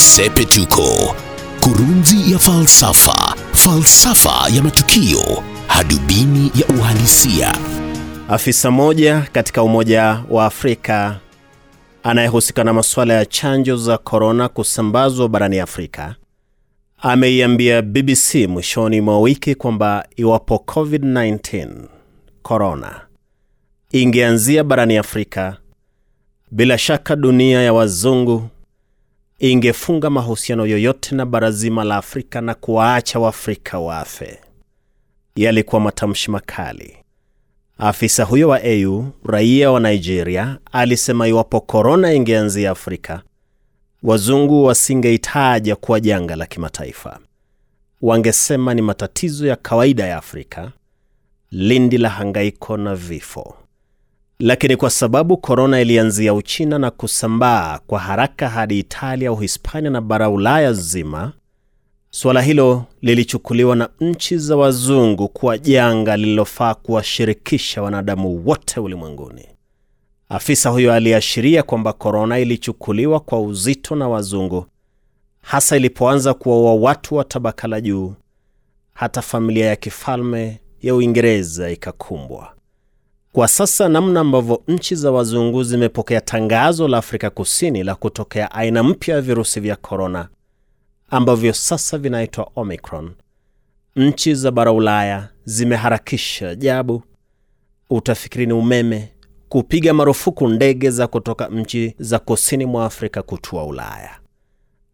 Sepetuko, kurunzi ya falsafa, falsafa ya matukio, hadubini ya uhalisia. Afisa moja katika Umoja wa Afrika anayehusika na masuala ya chanjo za korona kusambazwa barani Afrika ameiambia BBC mwishoni mwa wiki kwamba iwapo COVID-19 korona ingeanzia barani Afrika, bila shaka dunia ya wazungu ingefunga mahusiano yoyote na bara zima la Afrika na kuwaacha Waafrika wafe. Yalikuwa matamshi makali. Afisa huyo wa AU, raia wa Nigeria, alisema iwapo korona ingeanzia Afrika, wazungu wasingeitaja kuwa janga la kimataifa. Wangesema ni matatizo ya kawaida ya Afrika, lindi la hangaiko na vifo. Lakini kwa sababu korona ilianzia Uchina na kusambaa kwa haraka hadi Italia, Uhispania na bara Ulaya zima, suala hilo lilichukuliwa na nchi za wazungu kuwa janga lililofaa kuwashirikisha wanadamu wote ulimwenguni. Afisa huyo aliashiria kwamba korona ilichukuliwa kwa uzito na wazungu, hasa ilipoanza kuwaua watu wa tabaka la juu. Hata familia ya kifalme ya Uingereza ikakumbwa. Kwa sasa namna ambavyo nchi za wazungu zimepokea tangazo la Afrika Kusini la kutokea aina mpya ya virusi vya korona ambavyo sasa vinaitwa Omicron, nchi za bara Ulaya zimeharakisha jabu, Utafikiri ni umeme kupiga marufuku ndege za kutoka nchi za kusini mwa Afrika kutua Ulaya.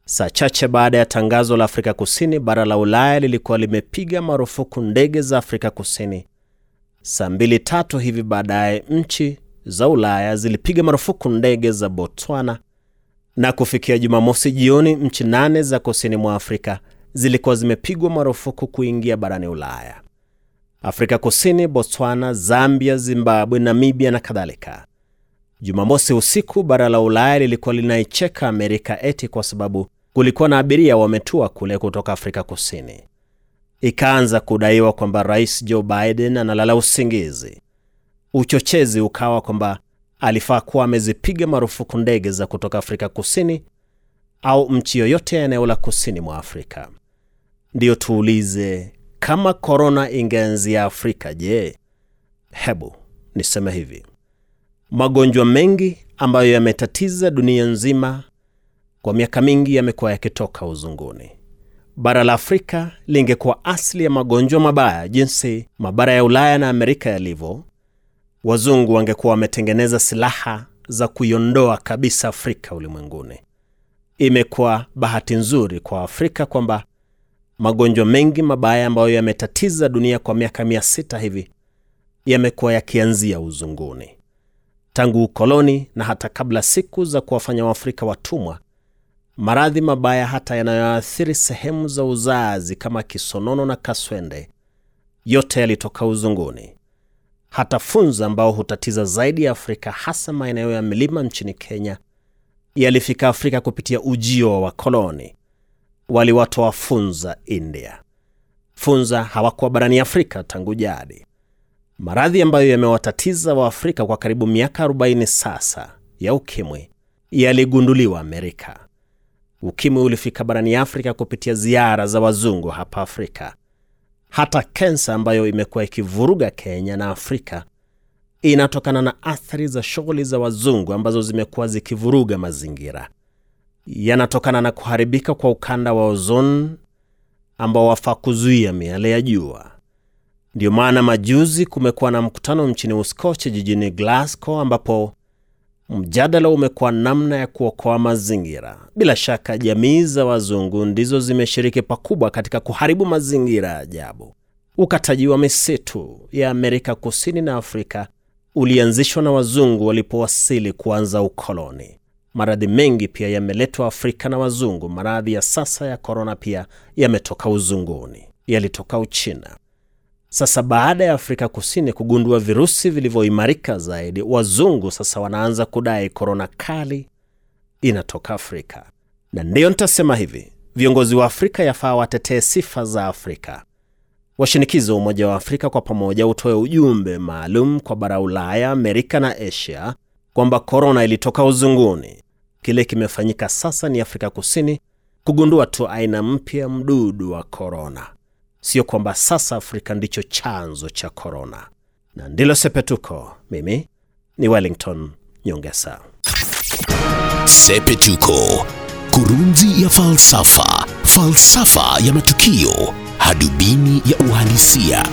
Saa chache baada ya tangazo la Afrika Kusini, bara la Ulaya lilikuwa limepiga marufuku ndege za Afrika Kusini. Saa mbili tatu hivi baadaye nchi za Ulaya zilipiga marufuku ndege za Botswana, na kufikia Jumamosi jioni nchi nane za kusini mwa Afrika zilikuwa zimepigwa marufuku kuingia barani Ulaya: Afrika Kusini, Botswana, Zambia, Zimbabwe, Namibia na kadhalika. Jumamosi usiku bara la Ulaya lilikuwa linaicheka Amerika eti kwa sababu kulikuwa na abiria wametua kule kutoka Afrika Kusini. Ikaanza kudaiwa kwamba Rais Joe Biden analala usingizi. Uchochezi ukawa kwamba alifaa kuwa amezipiga marufuku ndege za kutoka Afrika Kusini au nchi yoyote ya eneo la kusini mwa Afrika. Ndiyo tuulize, kama korona ingeanzia Afrika, je? Hebu niseme hivi, magonjwa mengi ambayo yametatiza dunia nzima kwa miaka mingi yamekuwa yakitoka uzunguni. Bara la Afrika lingekuwa asili ya magonjwa mabaya jinsi mabara ya Ulaya na Amerika yalivyo, wazungu wangekuwa wametengeneza silaha za kuiondoa kabisa Afrika ulimwenguni. Imekuwa bahati nzuri kwa Afrika kwamba magonjwa mengi mabaya ambayo yametatiza dunia kwa miaka mia sita hivi yamekuwa yakianzia uzunguni. Tangu ukoloni na hata kabla siku za kuwafanya Waafrika watumwa, maradhi mabaya hata yanayoathiri sehemu za uzazi kama kisonono na kaswende yote yalitoka uzunguni. Hata funza ambao hutatiza zaidi ya Afrika, hasa maeneo ya milima nchini Kenya, yalifika Afrika kupitia ujio wa wakoloni. Waliwatoa funza India. Funza hawakuwa barani Afrika tangu jadi. Maradhi ambayo yamewatatiza Waafrika kwa karibu miaka 40 sasa ya ukimwi yaligunduliwa Amerika. Ukimwi ulifika barani Afrika kupitia ziara za wazungu hapa Afrika. Hata kensa ambayo imekuwa ikivuruga Kenya na Afrika inatokana na athari za shughuli za wazungu ambazo zimekuwa zikivuruga mazingira. Yanatokana na kuharibika kwa ukanda wa ozoni ambao wafaa kuzuia miale ya jua. Ndiyo maana majuzi kumekuwa na mkutano nchini Uskochi, jijini Glasgow, ambapo mjadala umekuwa namna ya kuokoa mazingira. Bila shaka jamii za wazungu ndizo zimeshiriki pakubwa katika kuharibu mazingira ya ajabu. Ukataji wa misitu ya Amerika Kusini na Afrika ulianzishwa na wazungu walipowasili kuanza ukoloni. Maradhi mengi pia yameletwa Afrika na wazungu. Maradhi ya sasa ya korona pia yametoka uzunguni, yalitoka Uchina. Sasa baada ya Afrika Kusini kugundua virusi vilivyoimarika zaidi, wazungu sasa wanaanza kudai korona kali inatoka Afrika. Na ndiyo nitasema hivi, viongozi wa Afrika yafaa watetee sifa za Afrika, washinikize Umoja wa Afrika kwa pamoja utoe ujumbe maalum kwa bara Ulaya, Amerika na Asia kwamba korona ilitoka uzunguni. Kile kimefanyika sasa ni Afrika Kusini kugundua tu aina mpya mdudu wa korona. Sio kwamba sasa Afrika ndicho chanzo cha korona. Na ndilo Sepetuko. Mimi ni Wellington Nyongesa. Sepetuko, kurunzi ya falsafa, falsafa ya matukio, hadubini ya uhalisia.